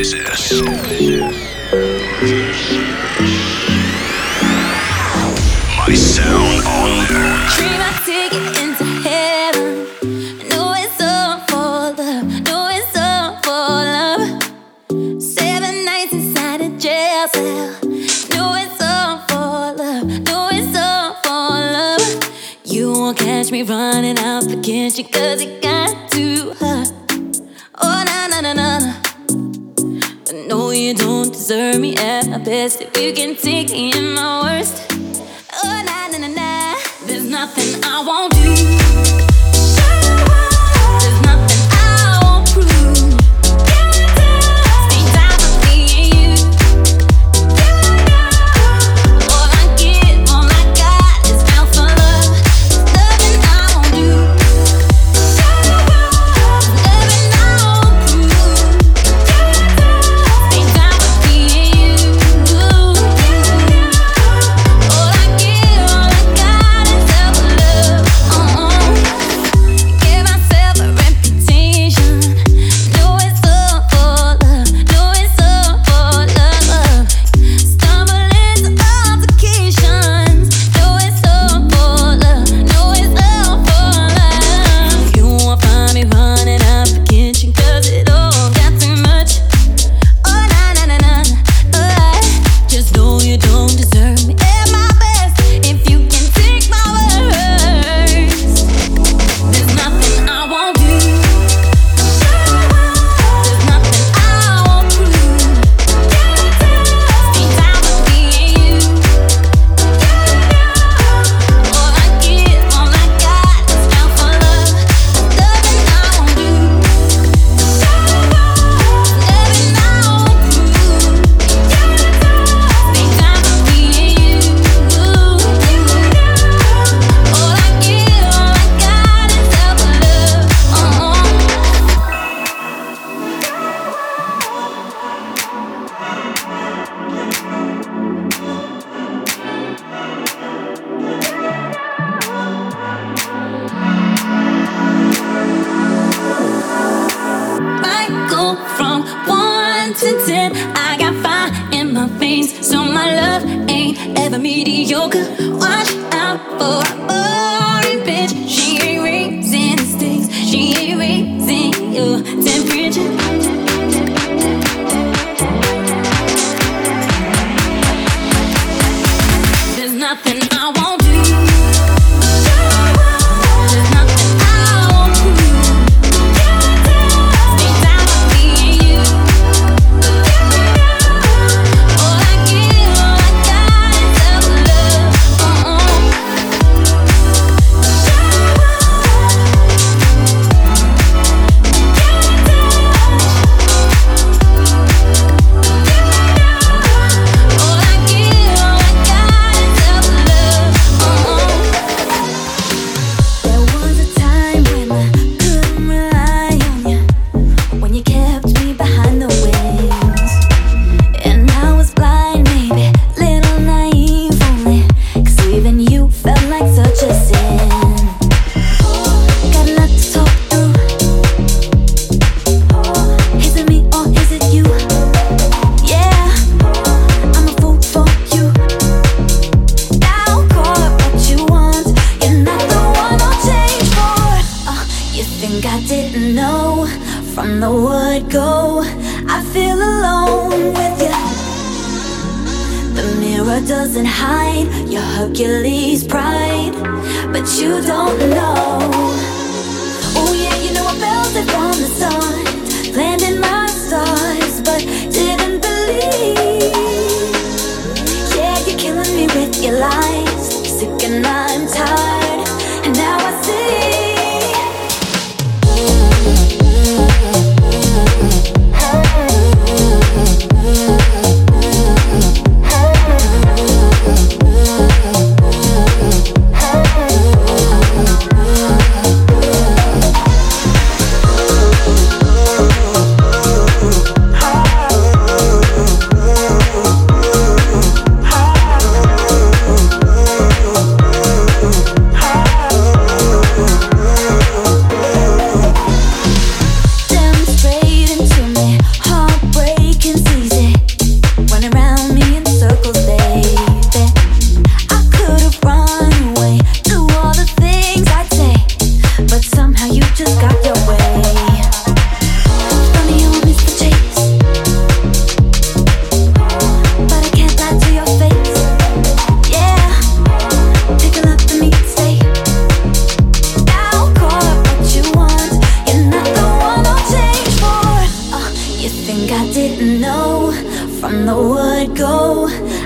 business. My sound on air. Dream I take it into heaven. I know it's all for love. I know it's all for love. Seven nights inside a jail cell. I know it's all for love. I know it's all for love. You won't catch me running out the kitchen 'cause you got. deserve me at my best. If you can take me in my worst.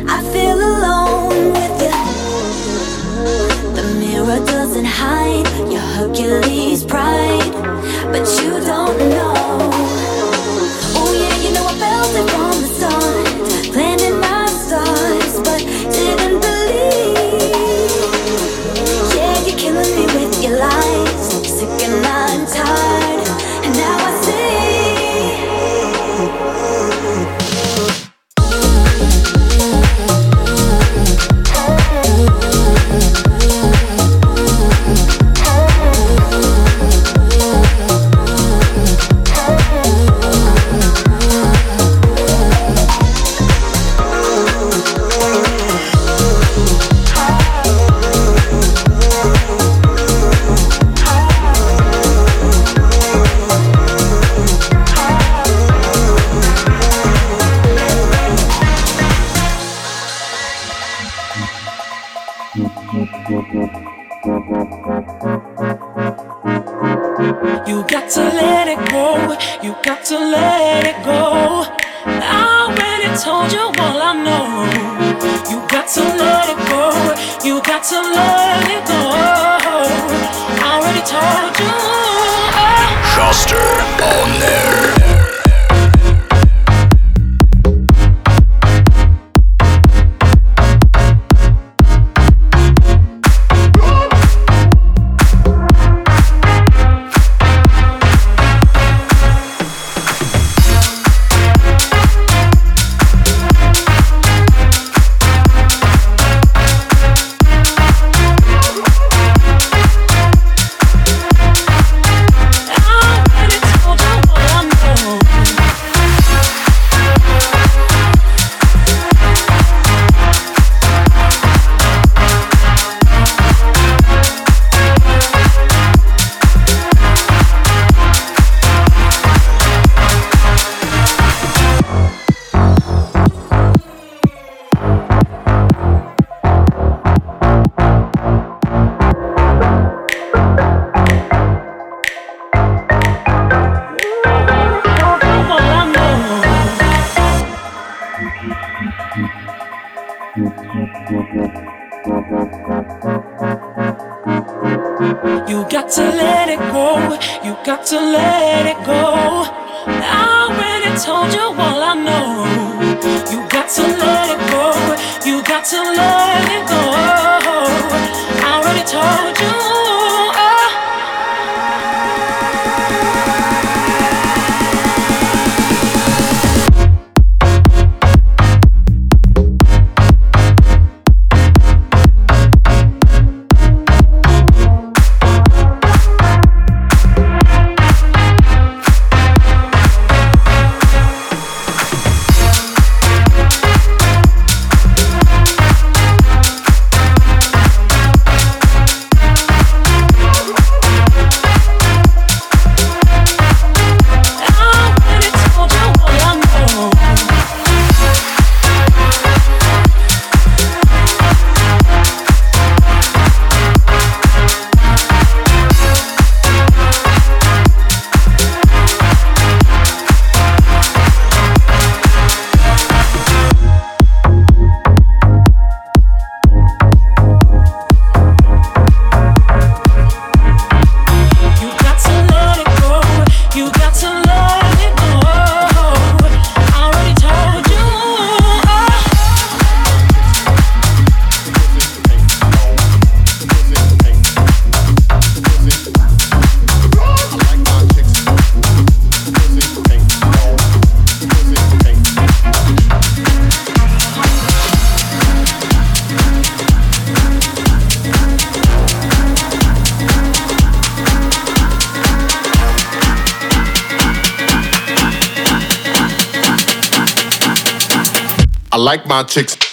I feel alone with you. The mirror doesn't hide your Hercules pride, but you don't know. chicks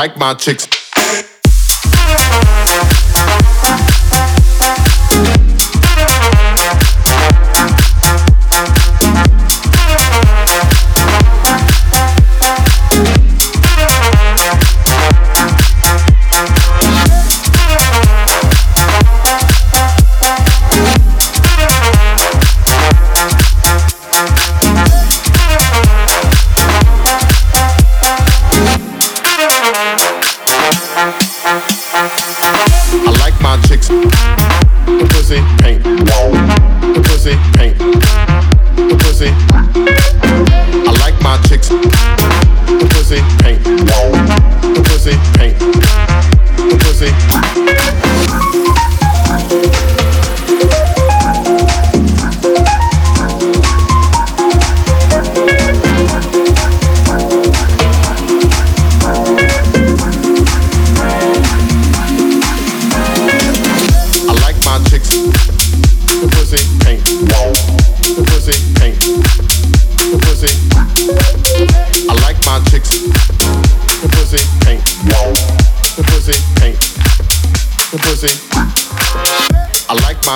like my chicks.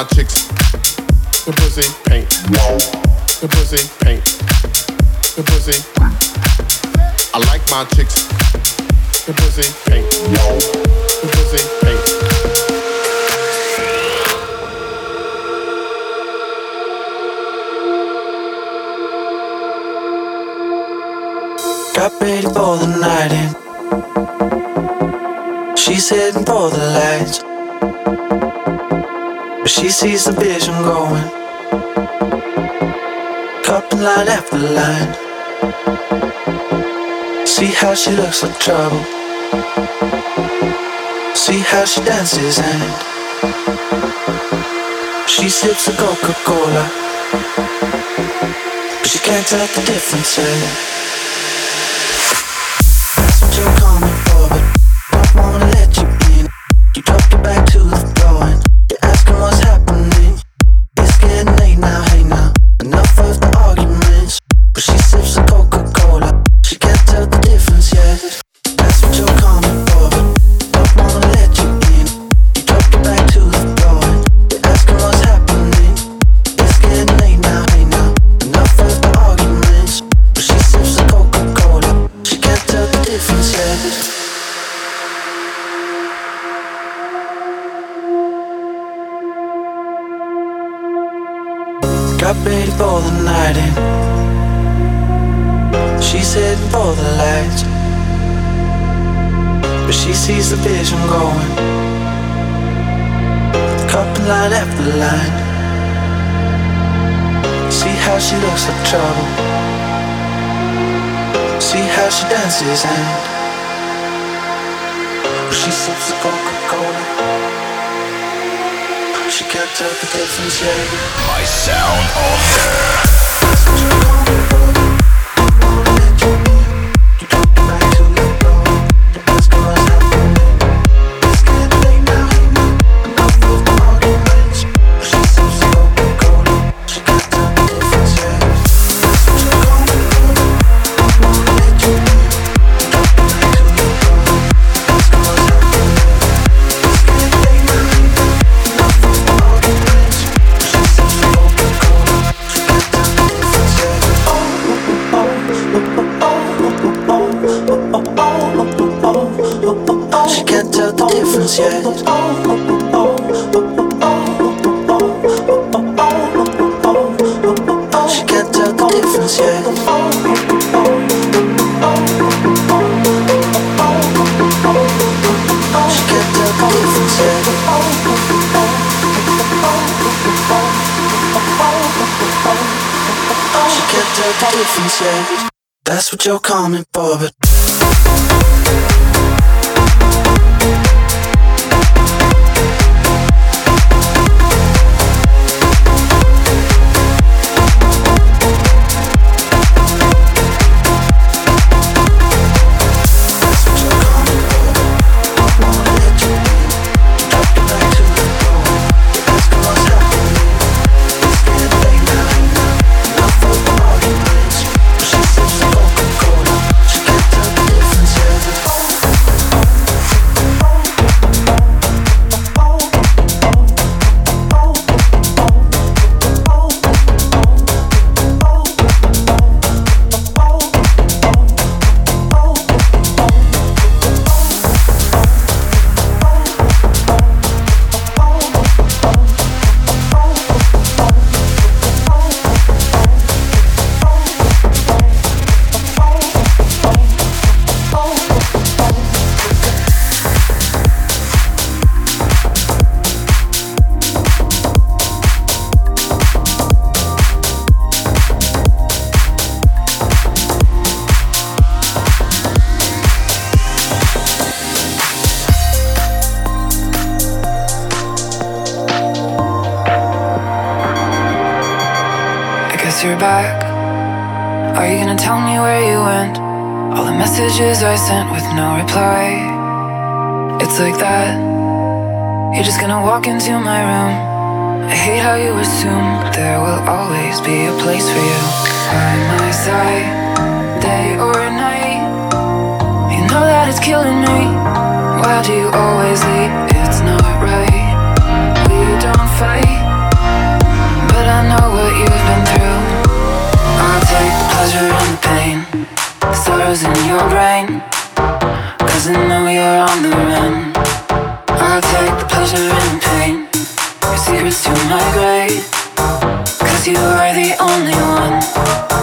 my chicks. The pussy pink. The pussy pink. The pussy. I like my chicks. The pussy pink. The pussy pink. Got ready for the night in. She's heading for the lights sees the vision going. Cupping line after line. See how she looks like trouble. See how she dances and she sips a Coca-Cola. But she can't tell the difference. It's like that. You're just gonna walk into my room. I hate how you assume there will always be a place for you by my side, day or night. You know that it's killing me. Why do you always leave? It's not right. We don't fight, but I know what you've been through. I'll take pleasure and the pain, the sorrows in your brain. I know you're on the run. I'll take the pleasure and pain, your secrets to my grave. Cause you are the only one.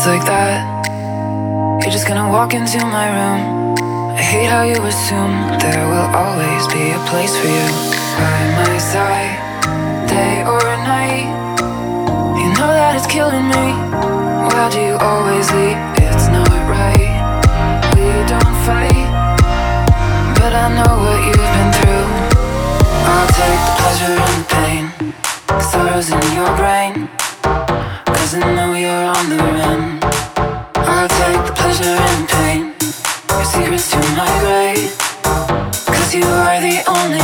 It's like that. You're just gonna walk into my room. I hate how you assume there will always be a place for you by my side, day or night. You know that it's killing me. Why do you always leave? It's not right. We don't fight. But I know what you've been through. I'll take the pleasure and the pain, the sorrows in your brain. I know you're on the run. I'll take the pleasure and pain, your secrets to my grave. Cause you are the only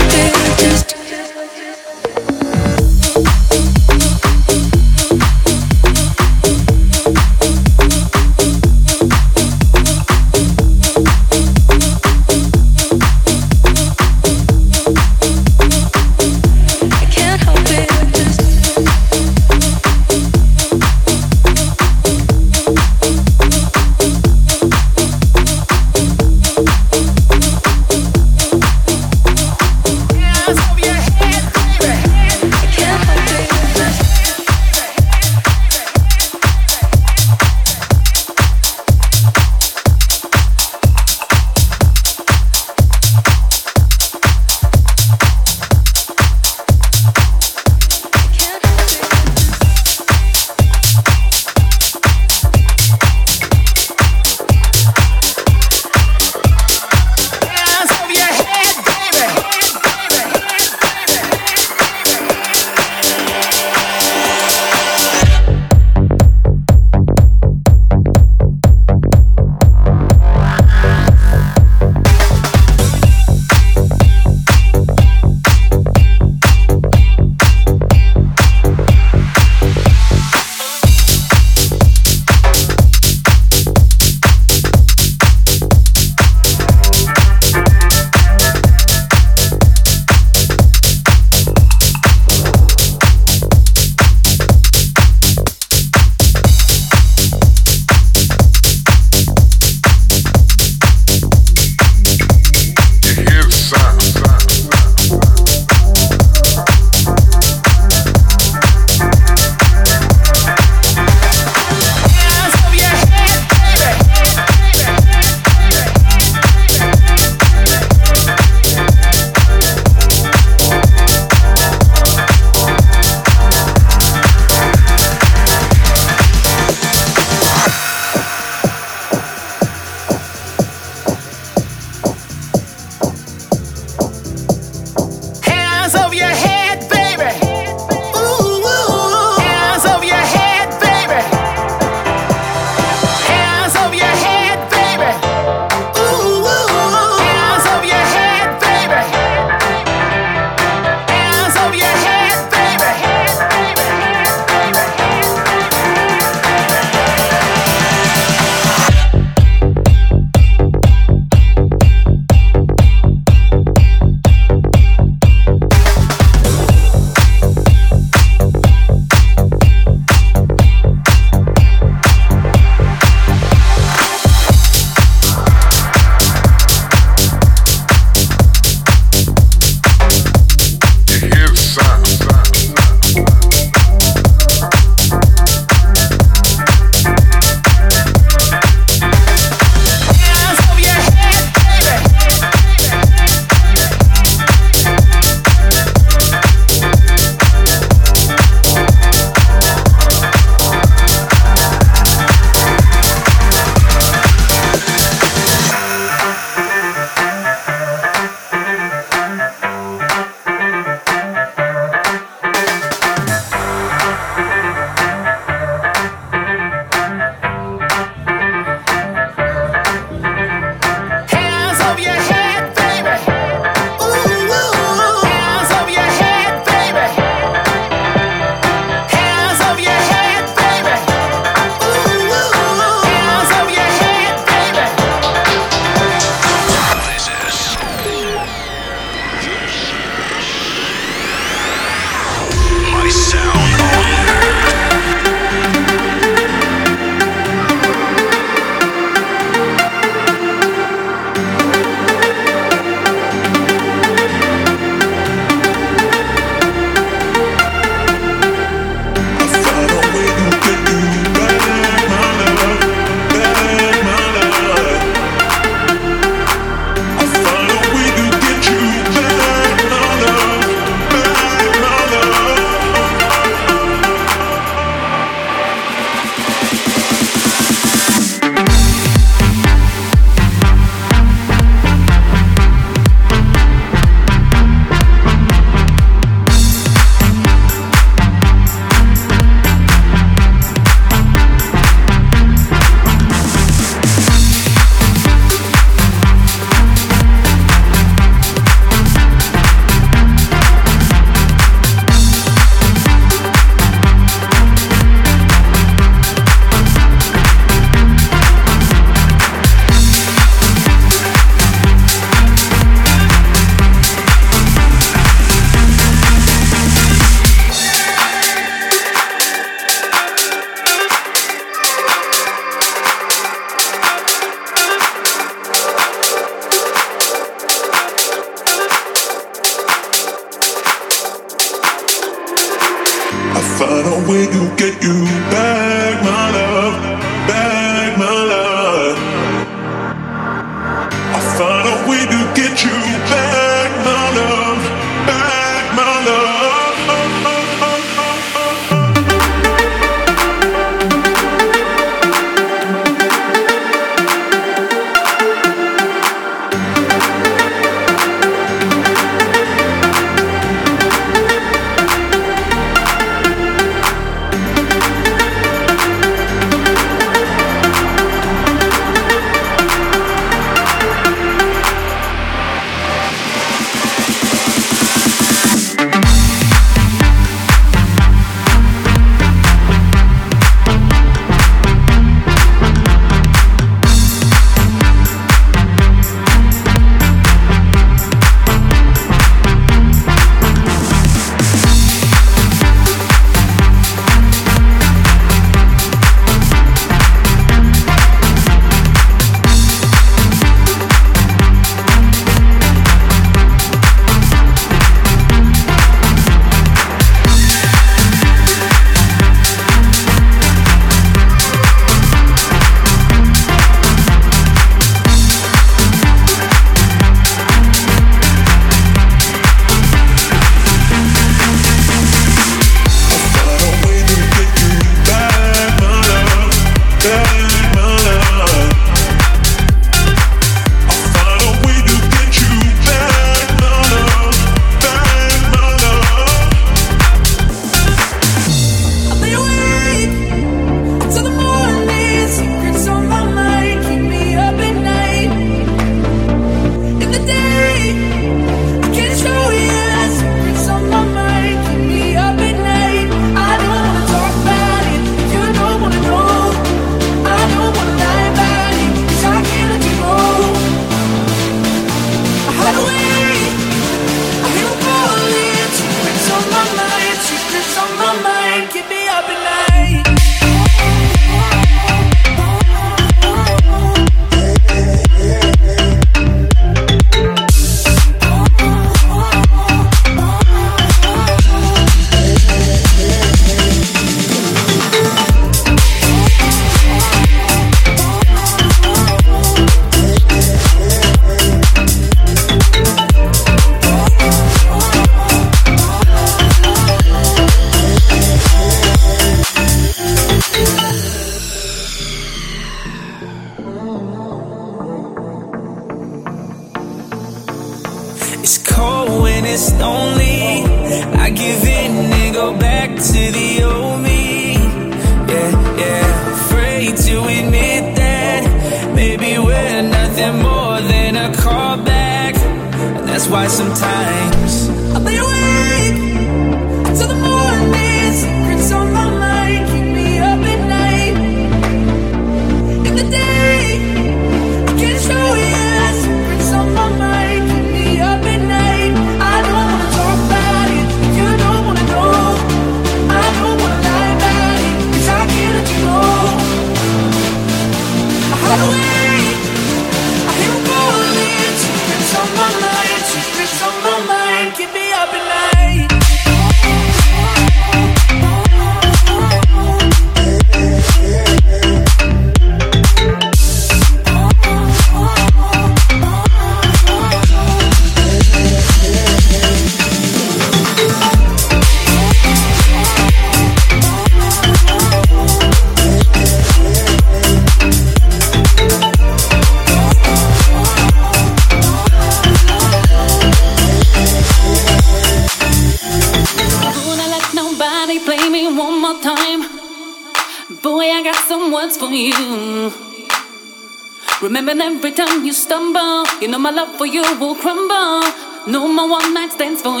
You're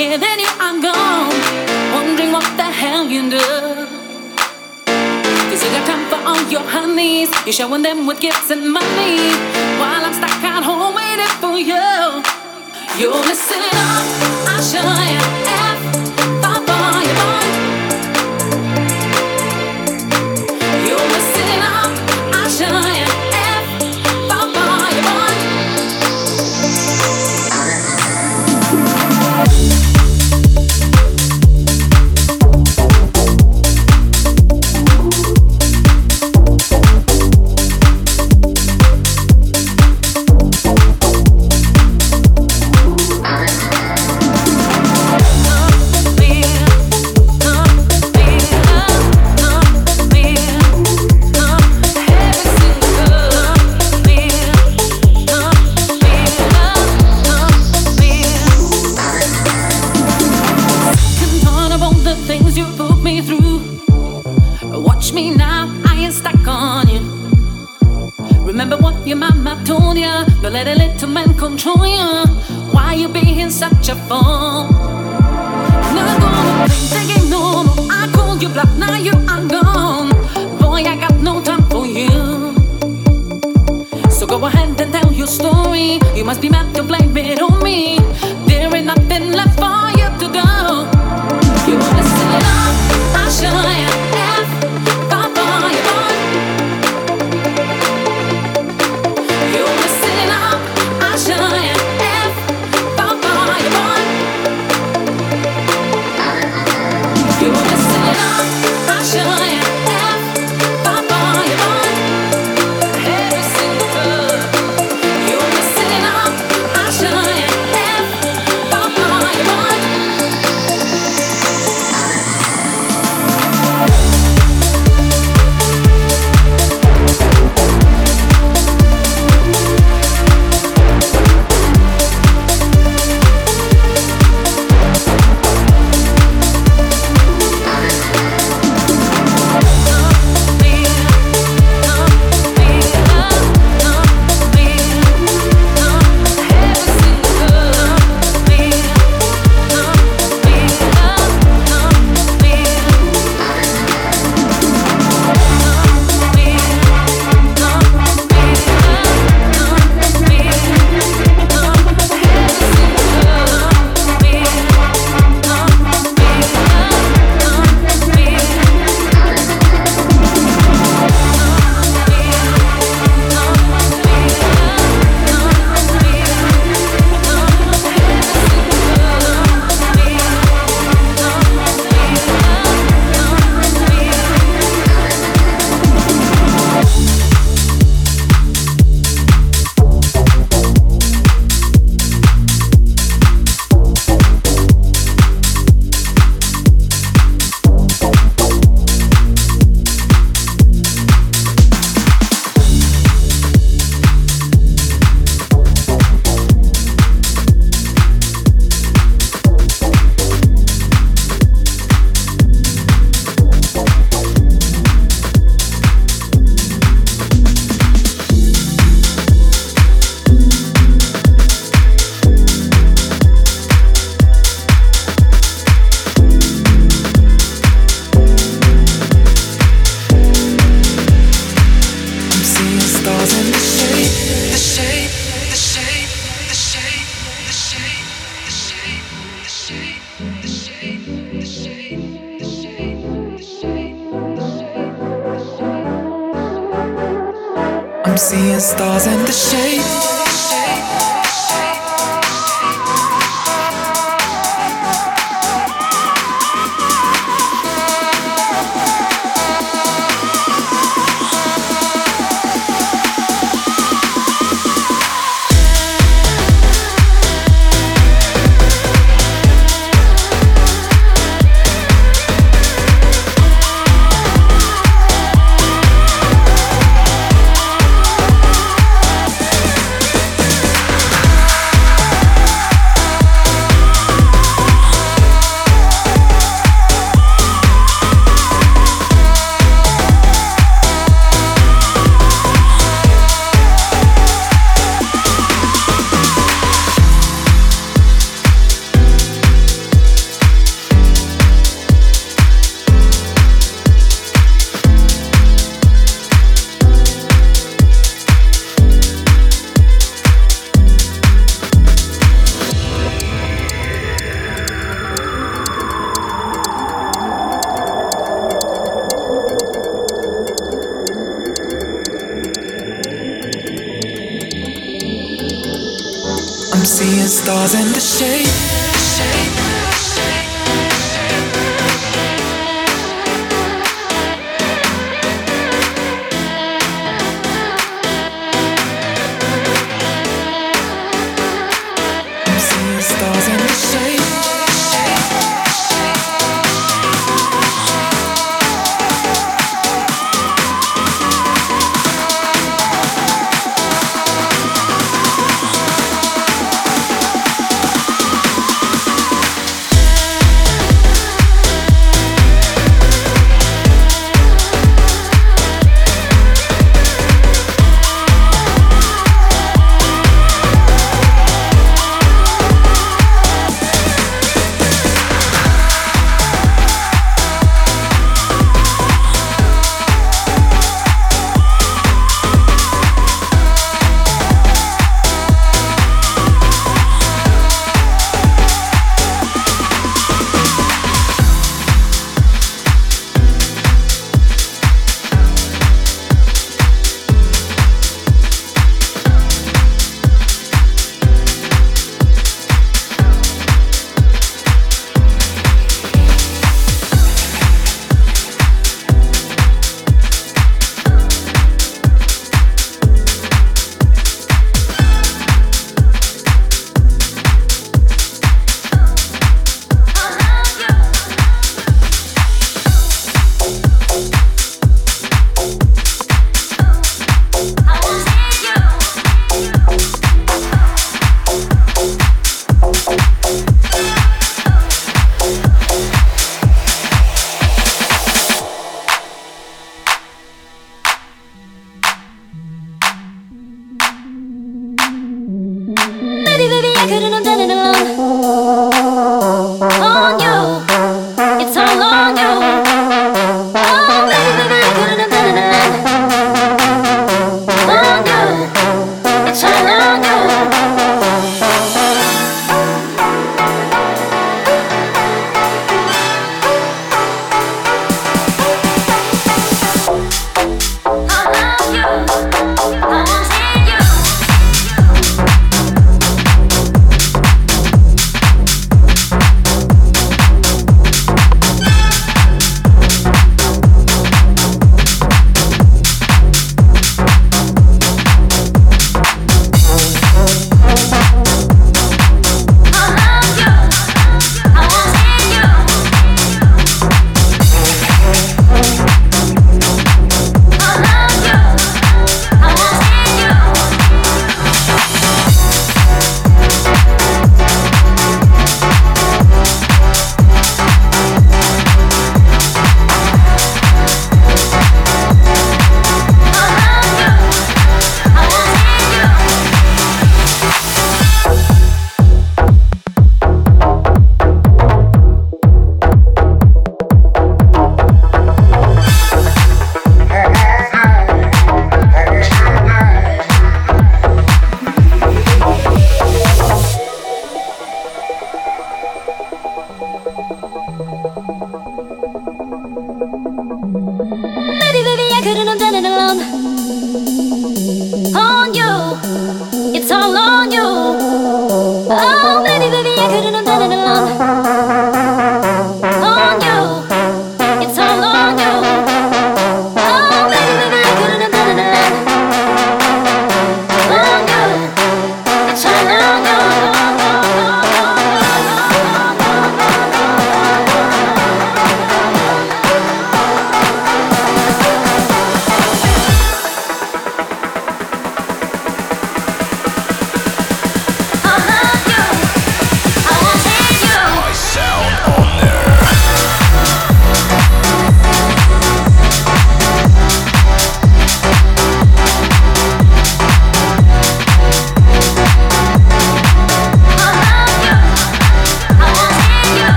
here, then you are gone. Wondering what the hell you do. You see, I've for all your honeys. You're showing them with gifts and money while I'm stuck at home waiting for you. You're missing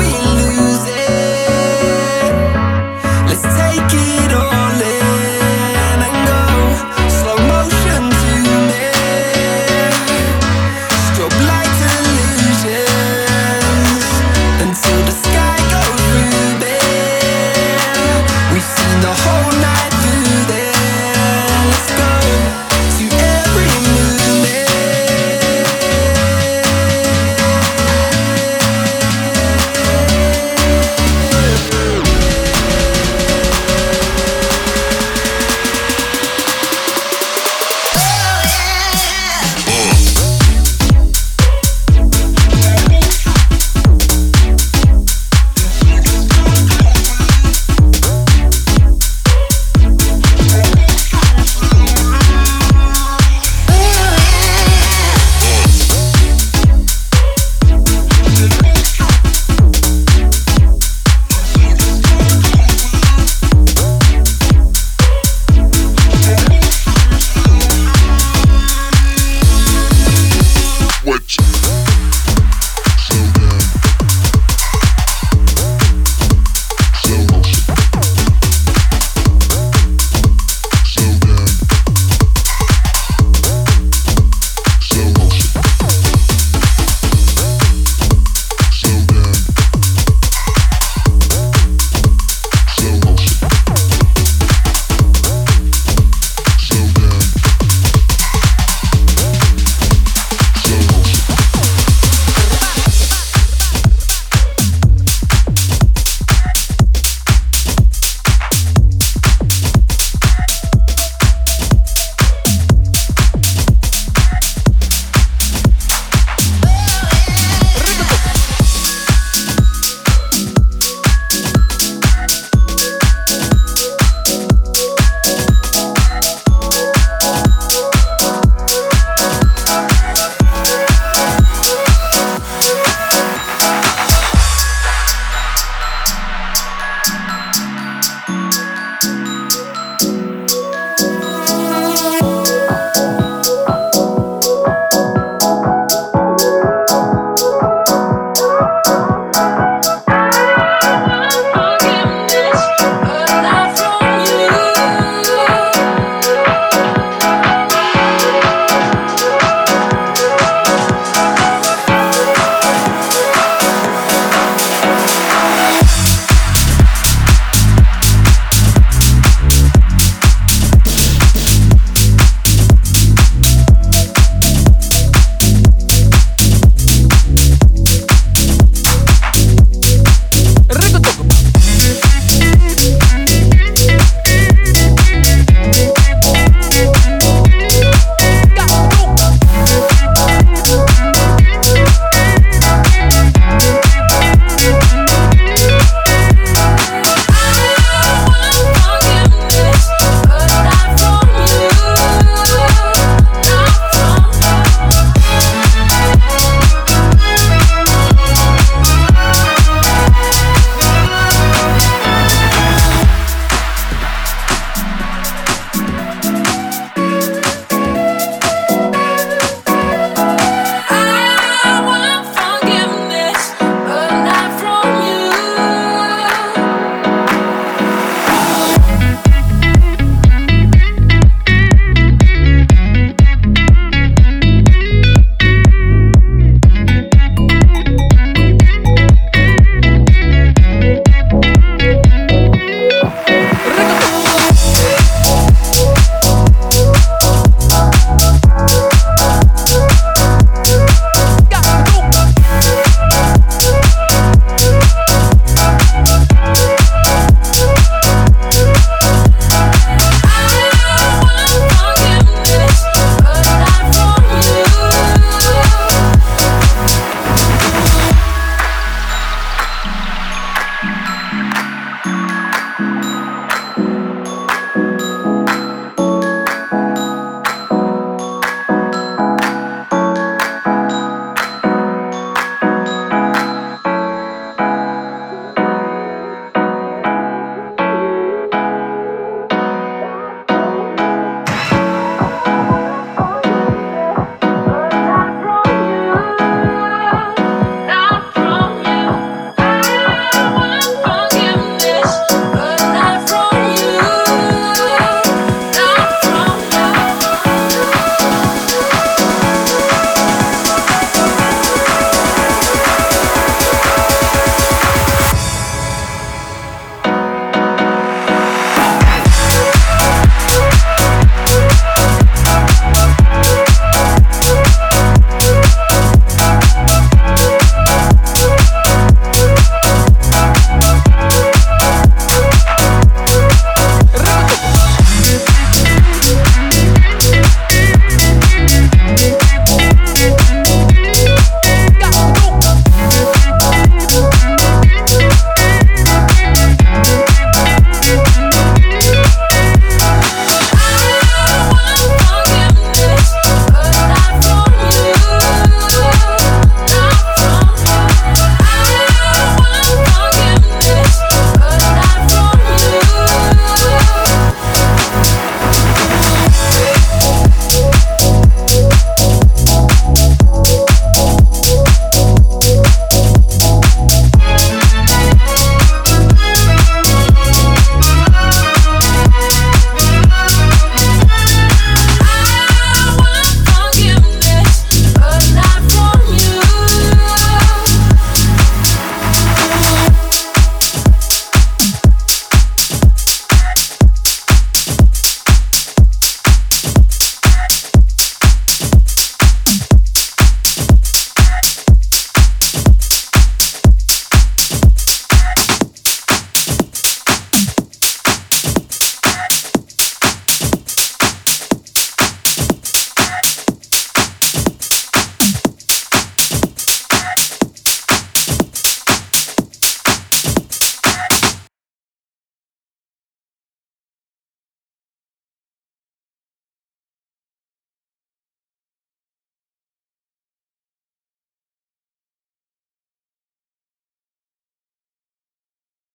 we lose.